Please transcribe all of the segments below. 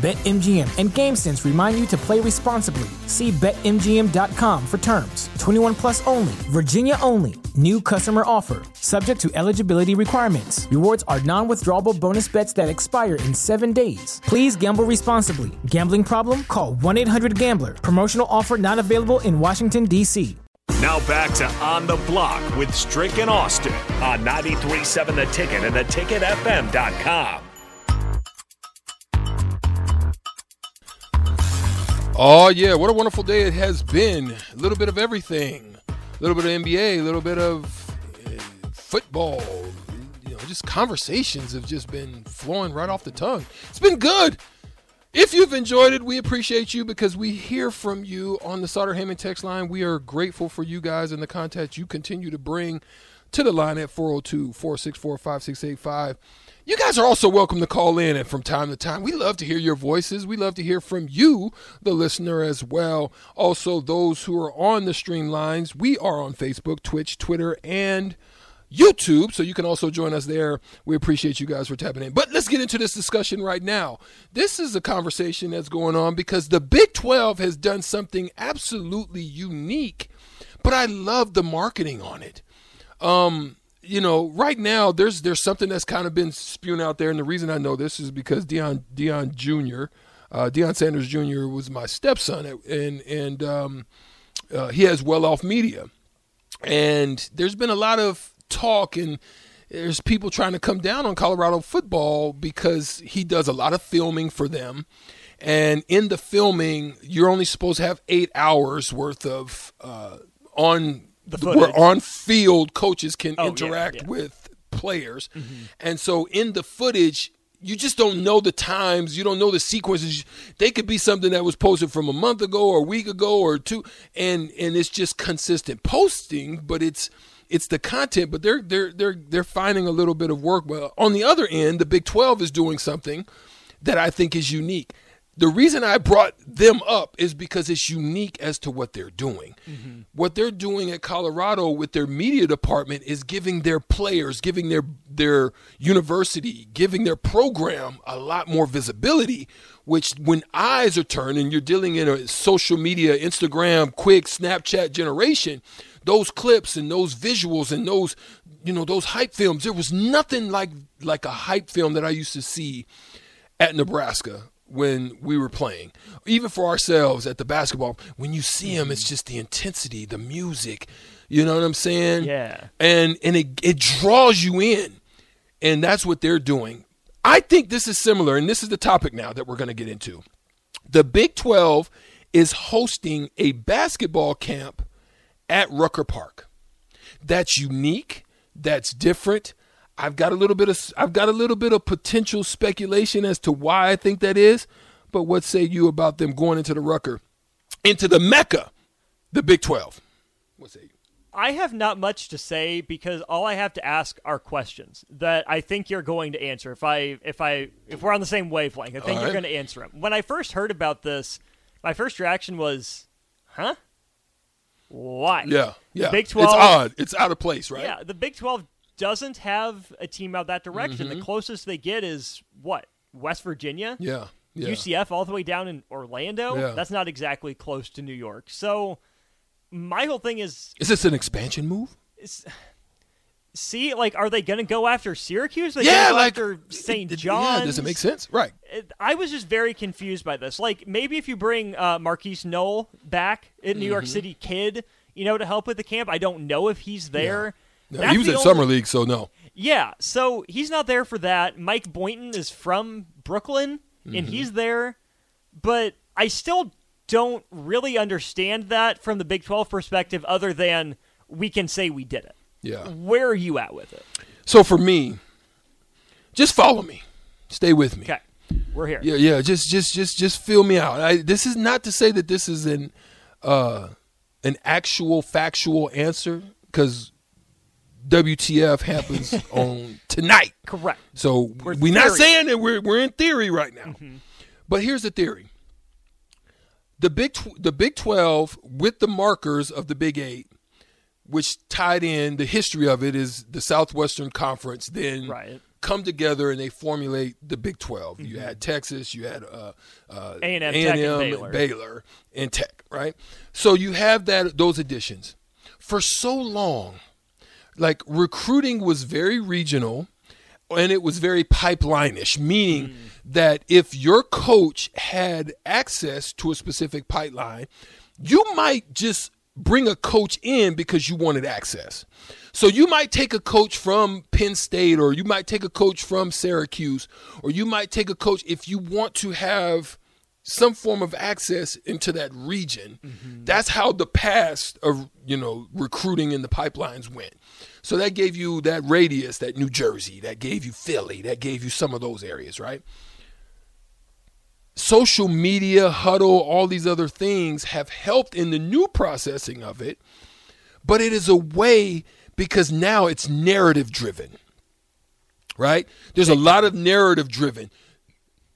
BetMGM and GameSense remind you to play responsibly. See BetMGM.com for terms. 21 plus only, Virginia only. New customer offer, subject to eligibility requirements. Rewards are non withdrawable bonus bets that expire in seven days. Please gamble responsibly. Gambling problem? Call 1 800 Gambler. Promotional offer not available in Washington, D.C. Now back to On the Block with Strick and Austin on 93.7 The Ticket and theticketfm.com. Oh, yeah. What a wonderful day it has been. A little bit of everything. A little bit of NBA, a little bit of uh, football. You know, just conversations have just been flowing right off the tongue. It's been good. If you've enjoyed it, we appreciate you because we hear from you on the Sauter Hammond text line. We are grateful for you guys and the contact you continue to bring to the line at 402 464 5685. You guys are also welcome to call in and from time to time. We love to hear your voices. We love to hear from you, the listener, as well. Also, those who are on the stream lines, we are on Facebook, Twitch, Twitter, and YouTube, so you can also join us there. We appreciate you guys for tapping in. But let's get into this discussion right now. This is a conversation that's going on because the Big 12 has done something absolutely unique, but I love the marketing on it. Um, you know, right now there's there's something that's kind of been spewing out there, and the reason I know this is because Deion Deion Jr. Uh, Sanders Jr. was my stepson, and and um, uh, he has well off media, and there's been a lot of talk and there's people trying to come down on Colorado football because he does a lot of filming for them. And in the filming, you're only supposed to have eight hours worth of uh, on The where on field coaches can Oh, interact yeah. with players. Mm-hmm. And so in the footage, you just don't know the times, you don't know the sequences. They could be something that was posted from a month ago or a week ago or two and and it's just consistent posting, but it's it's the content, but they're they're they're they're finding a little bit of work. Well, on the other end, the Big 12 is doing something that I think is unique. The reason I brought them up is because it's unique as to what they're doing. Mm-hmm. What they're doing at Colorado with their media department is giving their players, giving their their university, giving their program a lot more visibility, which when eyes are turned and you're dealing in a social media, Instagram, quick Snapchat generation, those clips and those visuals and those you know those hype films there was nothing like like a hype film that i used to see at nebraska when we were playing even for ourselves at the basketball when you see them it's just the intensity the music you know what i'm saying Yeah. and and it, it draws you in and that's what they're doing i think this is similar and this is the topic now that we're going to get into the big 12 is hosting a basketball camp at Rucker Park. That's unique. That's different. I've got a little bit of I've got a little bit of potential speculation as to why I think that is. But what say you about them going into the Rucker, into the Mecca, the Big Twelve? What say you? I have not much to say because all I have to ask are questions that I think you're going to answer. If I if I if we're on the same wavelength, I think All you're going to answer them. When I first heard about this, my first reaction was, "Huh? Why?" Yeah, yeah. Big 12 It's odd. It's out of place, right? Yeah, the Big 12 doesn't have a team out that direction. The closest they get is what? West Virginia? Mm-hmm. Yeah. Yeah. UCF all the way down in Orlando? Yeah. That's not exactly close to New York. So my whole thing is Is this an expansion move? see like are they going to go after Syracuse? Are they yeah, like after St. it- Yeah, does it make sense? Right. I was just very confused by this. Like maybe if you bring uh, Markquis Nowell back, a New Mm-hmm. York City kid, you know, to help with the camp. I don't know if he's there. No, he was at only- summer league, so no. Yeah, so he's not there for that. Mike Boynton is from Brooklyn, and Mm-hmm. he's there, but I still don't really understand that from the Big 12 perspective, other than we can say we did it. Yeah. Where are you at with it? So for me, just follow me. Stay with me. Okay, we're here. Yeah, yeah. Just, just, just, just feel me out. I, this is not to say that this is an, uh, an actual factual answer because WTF happens on tonight. Correct. So We're we're, not saying that we're we're in theory right now. Mm-hmm. But here's the theory. The Big Tw- the Big 12 with the markers of the Big 8 which tied in the history of it is the Southwestern Conference then Right. come together and they formulate the Big 12. You had Texas, you had uh, uh, A&M, Mm-hmm. Tech, and A&M, Baylor. Baylor, and Tech, right? So you have that those additions. For so long, like recruiting was very regional and it was very pipeline-ish, meaning Mm. that if your coach had access to a specific pipeline, you might just bring a coach in because you wanted access. So you might take a coach from Penn State or you might take a coach from Syracuse or you might take a coach if you want to have some form of access into that region. That's how the past of you know recruiting in the pipelines went. So that gave you that radius, that New Jersey, that gave you Philly, that gave you some of those areas, right? Social media, Hudl, all these other things have helped in the new processing of it, but it is a way because now it's narrative driven, right? There's a lot of narrative driven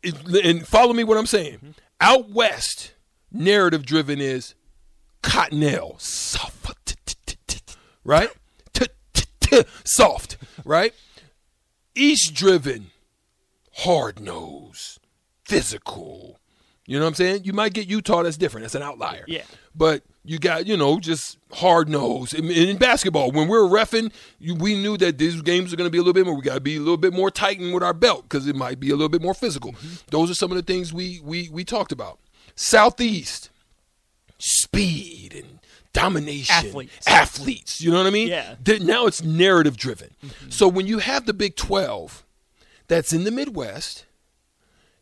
and follow me what I'm saying. Mm-hmm. Out west, narrative driven is Cottonelle, right? Soft, right? East driven, hard nose, physical. You know what I'm saying? You might get Utah that's different. That's an outlier. Yeah. But you got, you know, just hard nose. In, in basketball, when we were refing, you, we knew that these games are going to be a little bit more. We got to be a little bit more tightened with our belt because it might be a little bit more physical. Mm-hmm. Those are some of the things we we we talked about. Southeast, speed and domination, Athletes. athletes. You know what I mean? Yeah. Now it's narrative driven. Mm-hmm. So when you have the Big Twelve, that's in the Midwest,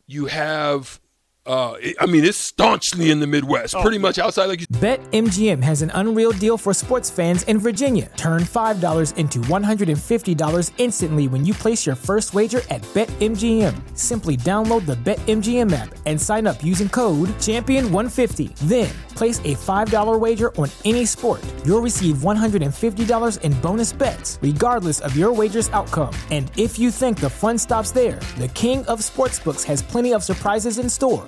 you have. Uh, it- I mean, it's staunchly in the Midwest, pretty much outside, like you BetMGM has an unreal deal for sports fans in Virginia. Turn $5 into $150 instantly when you place your first wager at BetMGM. Simply download the BetMGM app and sign up using code Champion150. Then, place a $5 wager on any sport. You'll receive $150 in bonus bets, regardless of your wager's outcome. And if you think the fun stops there, the King of Sportsbooks has plenty of surprises in store.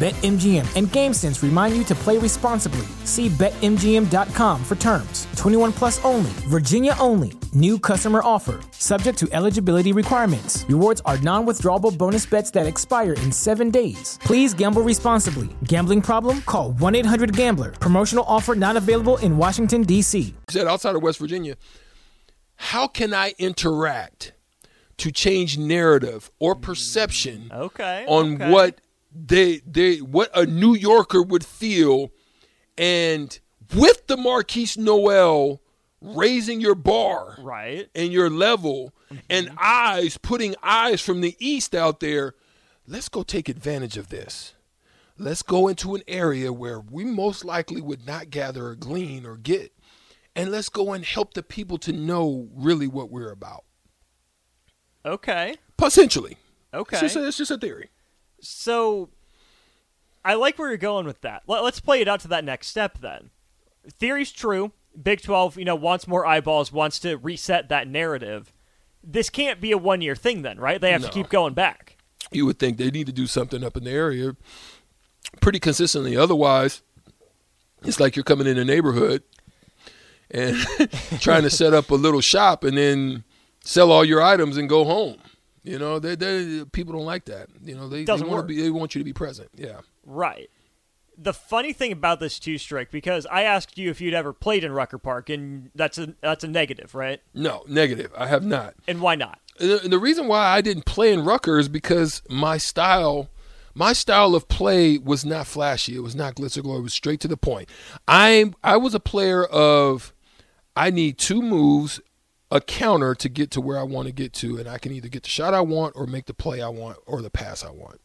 BetMGM and GameSense remind you to play responsibly. See BetMGM.com for terms. 21 plus only, Virginia only. New customer offer, subject to eligibility requirements. Rewards are non withdrawable bonus bets that expire in seven days. Please gamble responsibly. Gambling problem? Call 1 800 Gambler. Promotional offer not available in Washington, D.C. said outside of West Virginia, how can I interact to change narrative or perception Okay. on okay. what they they what a New Yorker would feel and with the Markquis Nowell raising your bar Right. and your level mm-hmm. and eyes putting eyes from the east out there let's go take advantage of this let's go into an area where we most likely would not gather or glean or get and let's go and help the people to know really what we're about Okay. potentially Okay. it's just a, it's just a theory So I like where you're going with that. Let, us play it out to that next step then. Theory's true. Big 12, you know, wants more eyeballs, wants to reset that narrative. This can't be a one year thing then, right? They have to keep going back. you would think they need to do something up in the area pretty consistently. Otherwise, it's like you're coming in a neighborhood and trying to set up a little shop and then sell all your items and go home. You know, they, they people don't like that. You know, they, they want work. to be they want you to be present. Yeah. Right. The funny thing about this two strike, because I asked you if you'd ever played in Rucker Park, and that's a that's a negative, right? No, negative. I have not. And why not? And the, the reason why I didn't play in Rucker is because my style, My style of play was not flashy. It was not glitz or glory. It was straight to the point. I I was a player of I need two moves, a counter to get to where I want to get to, and I can either get the shot I want or make the play I want or the pass I want.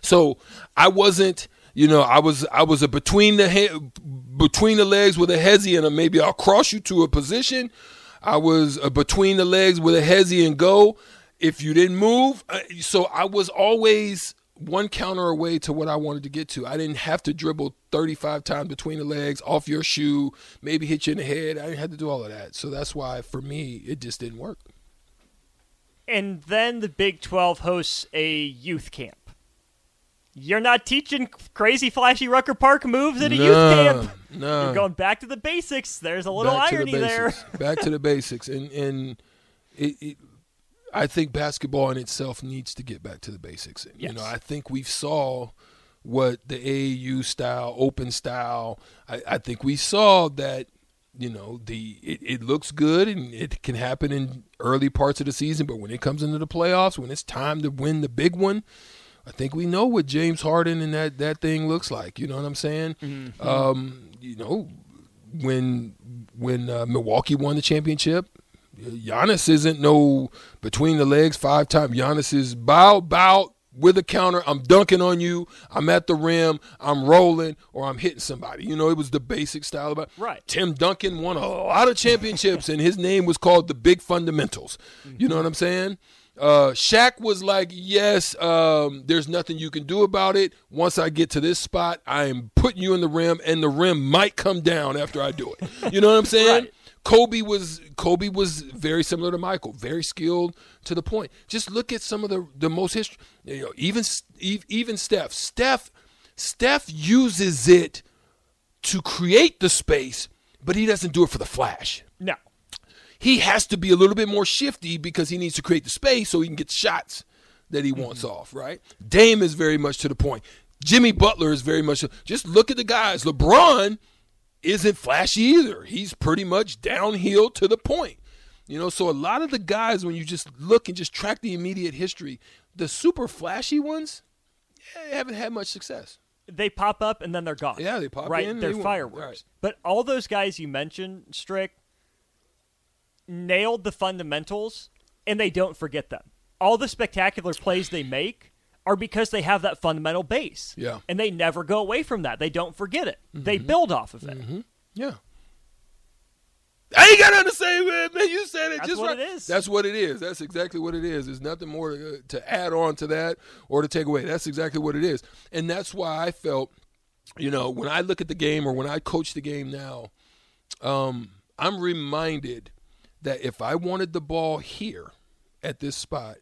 So I wasn't, you know, I was I was a between the he- between the legs with a hezzy and a maybe I'll cross you to a position. I was a between the legs with a hezzy and go. If you didn't move, uh, so I was always one counter away to what I wanted to get to. I didn't have to dribble 35 times between the legs, off your shoe, maybe hit you in the head. I didn't have to do all of that. So that's why for me it just didn't work. And then the Big 12 hosts a youth camp. You're not teaching crazy flashy Rucker Park moves at a no, youth camp. No. You're going back to the basics. There's a little Back to the irony there. Back to the basics. And and it, it I think basketball in itself needs to get back to the basics. You know, I think we've saw what the AAU style, open style. I, I think we saw that. You know, the it, it looks good and it can happen in early parts of the season, but when it comes into the playoffs, when it's time to win the big one, I think we know what James Harden and that that thing looks like. You know what I'm saying? Um, you know, when when uh, Milwaukee won the championship, Giannis isn't no between the legs five time. Giannis is bow bow with a counter. I'm dunking on you. I'm at the rim. I'm rolling or I'm hitting somebody. You know, it was the basic style of it. Right. Tim Duncan won a lot of championships, and his name was called the Big Fundamentals. You know what I'm saying? Uh, Shaq was like, yes, um, there's nothing you can do about it. Once I get to this spot, I am putting you in the rim, and the rim might come down after I do it. You know what I'm saying? Right. Kobe was Kobe was very similar to Michael, very skilled to the point. Just look at some of the the most history. You know, even even Steph. Steph Steph uses it to create the space, but he doesn't do it for the flash No. he has to be a little bit more shifty because he needs to create the space so he can get shots that he wants mm-hmm. off, right? Dame is very much to the point. Jimmy Butler is very much just look at the guys. LeBron isn't flashy either. He's pretty much downhill to the point. You know, so a lot of the guys when you just look and just track the immediate history, the super flashy ones yeah, haven't had much success. They pop up and then they're gone. Yeah, they pop right? in, They're they fireworks. right. But all those guys you mentioned, Strick, nailed the fundamentals, and they don't forget them. All the spectacular plays they make are because they have that fundamental base. Yeah. Mm-hmm. And they never go away from that. They don't forget it. They build off of it. Yeah. I ain't got nothing to say, man. man you said it That's just what right. it is. That's what it is. That's exactly what it is. There's nothing more to, to add on to that or to take away. That's exactly what it is. And that's why I felt, you know, when I look at the game or when I coach the game now, um, I'm reminded that if I wanted the ball here at this spot,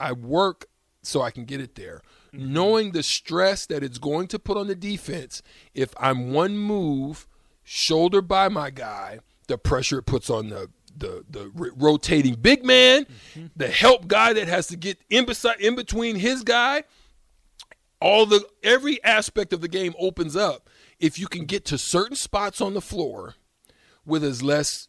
I work so I can get it there. Mm-hmm. Knowing the stress that it's going to put on the defense if I'm one move, shoulder by my guy, the pressure it puts on the the the rotating big man, mm-hmm. the help guy that has to get in beside in between his guy. All the every aspect of the game opens up if you can get to certain spots on the floor with as less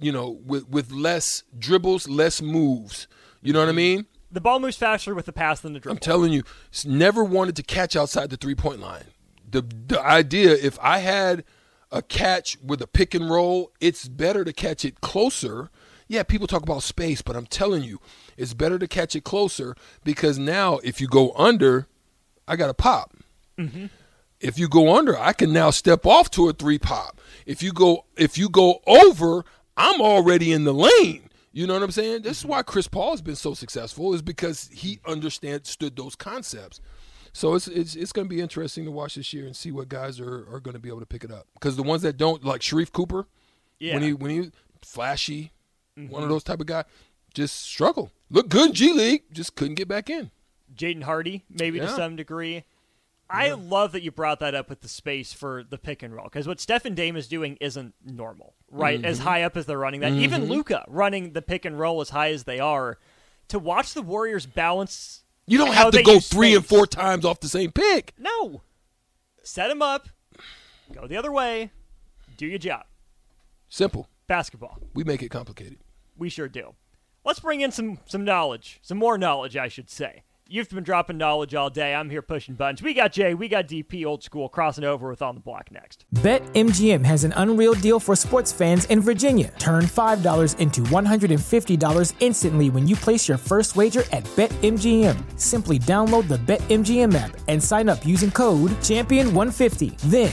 you know, with with less dribbles, less moves. You know what I mm-hmm. mean? The ball moves faster with the pass than the dribble. I'm telling you, never wanted to catch outside the three point line. The the idea, if I had a catch with a pick and roll, it's better to catch it closer. Yeah, people talk about space, but I'm telling you, it's better to catch it closer because now if you go under, I got a pop. Mm-hmm. If you go under, I can now step off to a three pop. If you go if you go over, I'm already in the lane. You know what I'm saying? This is mm-hmm. why Chris Paul has been so successful is because he understood those concepts. So it's it's it's going to be interesting to watch this year and see what guys are, are going to be able to pick it up. Because the ones that don't, like Sharife Cooper, Yeah. when he when he flashy, one of mm-hmm. those type of guy, just struggle. Look good in G League, just couldn't get back in. Jaden Hardy, maybe to some degree. I love that you brought that up with the space for the pick and roll because what Stephen Dame is doing isn't normal, right? As Mm-hmm. high up as they're running that, even Luka running the pick and roll as high as they are, to watch the Warriors balance. You don't have to go three and four times off the same pick. No, set him up, go the other way, do your job. Simple. Basketball. We make it complicated. We sure do. Let's bring in some some knowledge, some more knowledge, I should say. You've been dropping knowledge all day. I'm here pushing buttons. We got Jay, we got DP, old school, crossing over with On the Block next. BetMGM has an unreal deal for sports fans in Virginia. Turn $5 into $150 instantly when you place your first wager at BetMGM. Simply download the BetMGM app and sign up using code Champion150. Then,